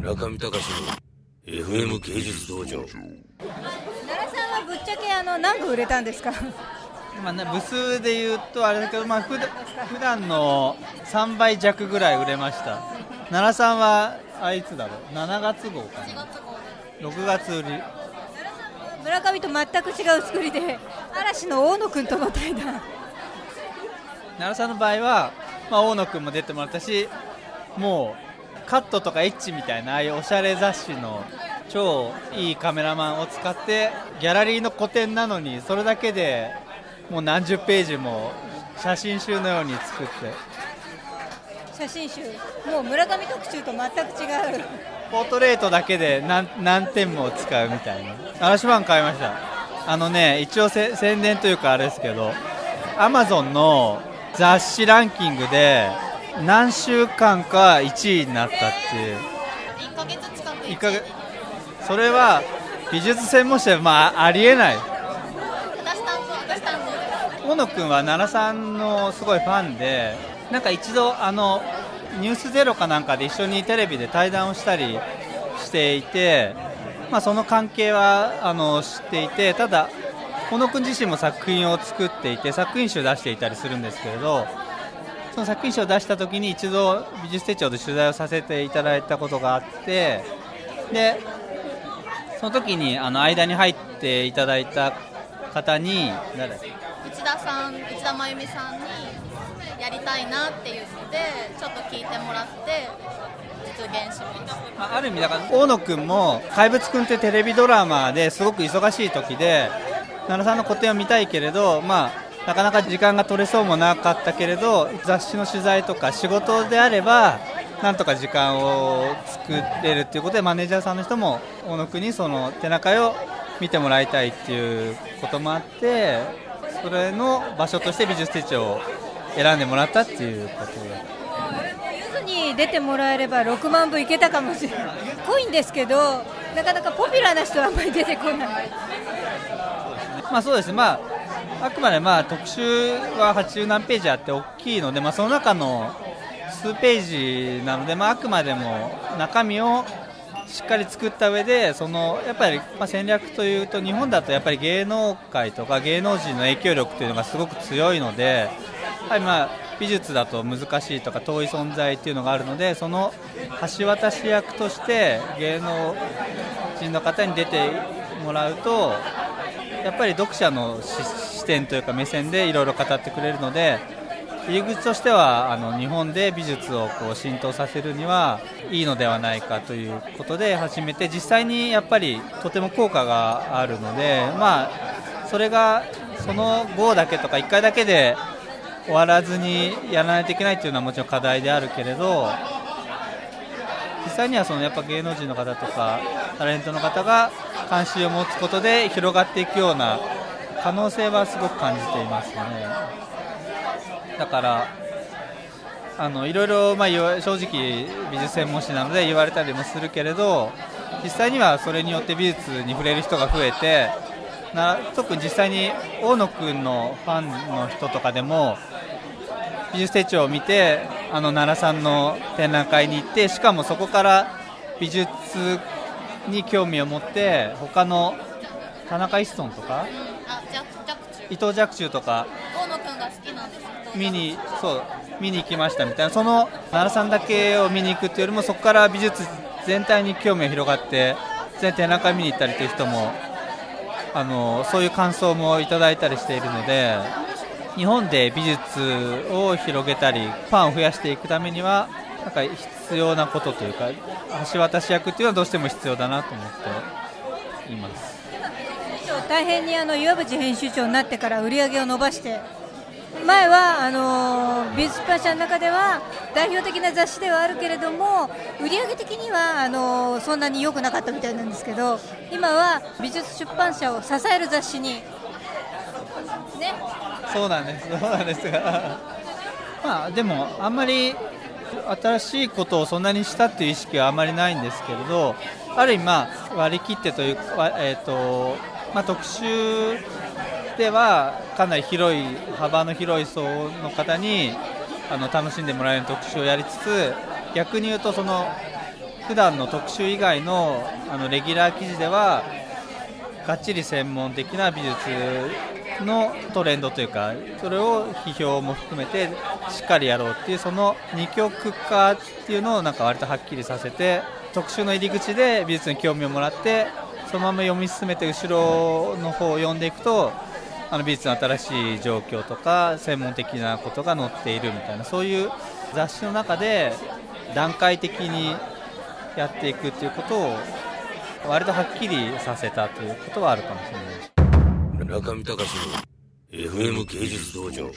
村上隆の FM 芸術道場。奈良さんはぶっちゃけあの何部売れたんですか？まあね、部数でいうとあれだけど、まあ、普段普段の3倍弱ぐらい売れました。奈良さんはあいつだろう？7月号かな。6月売り。村上と全く違う作りで嵐の大野君との対談。奈良さんの場合は、まあ、大野君も出てもらったしもうカットとかエッチみたいなああいうおしゃれ雑誌の超いいカメラマンを使ってギャラリーの個展なのにそれだけでもう何十ページも写真集のように作って。写真集もう村上特集と全く違う。ポートレートだけで何何点も使うみたいな。嵐ファン買いました。あのね一応せ宣伝というかあれですけどアマゾンの雑誌ランキングで何週間か1位になったっていう。1ヶ月近く1ヶ月。それは美術専門誌でまあありえない。私担当私担当大野君は奈良さんのすごいファンでなんか一度あの「ニュースゼロかなんかで一緒にテレビで対談をしたりしていて、まあ、その関係はあの知っていてただ小野君自身も作品を作っていて作品集を出していたりするんですけれどその作品集を出した時に一度美術手帳で取材をさせていただいたことがあってでその時にあの間に入っていただいた方に誰内田さん内田真由美さんにやりたいなって言ってちょっと聞いてもらって実現しました。まあある意味だから大野君も「怪物くん」ってテレビドラマですごく忙しい時で奈良さんの個展を見たいけれど、まあ、なかなか時間が取れそうもなかったけれど雑誌の取材とか仕事であればなんとか時間を作れるっていうことでマネージャーさんの人も大野君にその手中を見てもらいたいっていうこともあってそれの場所として美術手帳を選んでもらったっていうことで。ゆずに出てもらえれば6万部いけたかもしれない。濃いんですけどなかなかポピュラーな人はあんまり出てこない。まあそうです、まあ、あくまでまあ特集は80何ページあって大きいので、まあ、その中の数ページなので、まあ、あくまでも中身をしっかり作った上でそのやっぱりま戦略というと日本だとやっぱり芸能界とか芸能人の影響力というのがすごく強いのでやはりまあ美術だと難しいとか遠い存在というのがあるのでその橋渡し役として芸能人の方に出てもらうとやっぱり読者の視点というか目線でいろいろ語ってくれるので入り口としてはあの日本で美術をこう浸透させるにはいいのではないかということで始めて実際にやっぱりとても効果があるので、まあ、それがその号だけとか1回だけで終わらずにやらないといけないというのはもちろん課題であるけれど実際にはそのやっぱ芸能人の方とかタレントの方が関心を持つことで広がっていくような可能性はすごく感じていますね。だからあのいろいろ、まあ、正直美術専門誌なので言われたりもするけれど実際にはそれによって美術に触れる人が増えてな特に実際に大野君のファンの人とかでも美術手帳を見てあの奈良さんの展覧会に行ってしかもそこから美術に興味を持って他の田中一村とか伊藤若冲とか大野くんが好きなんです見にそう見に行きましたみたいな。その奈良さんだけを見に行くっていうよりもそこから美術全体に興味が広がって全展覧会見に行ったりという人もあのそういう感想もいただいたりしているので日本で美術を広げたりファンを増やしていくためにはなんか必要なことというか橋渡し役っていうのはどうしても必要だなと思っています。大変にあの岩渕編集長になってから売り上げを伸ばして前はあの美術会社の中では代表的な雑誌ではあるけれども売り上げ的にはあのそんなに良くなかったみたいなんですけど今は美術出版社を支える雑誌にね。そうなんですそうなんです。が まあでもあんまり新しいことをそんなにしたっていう意識はあまりないんですけれどある意味まあ割り切ってというか、えーとまあ、特集ではかなり広い幅の広い層の方にあの楽しんでもらえる特集をやりつつ逆に言うとその普段の特集以外のあのレギュラー記事ではがっちり専門的な美術のトレンドというかそれを批評も含めてしっかりやろうっていうその二極化っていうのをなんか割とはっきりさせて特集の入り口で美術に興味をもらってそのまま読み進めて後ろの方を読んでいくとあの美術の新しい状況とか専門的なことが載っているみたいなそういう雑誌の中で段階的にやっていくっていうことを割とはっきりさせたということはあるかもしれない中見隆の FM 芸術道場。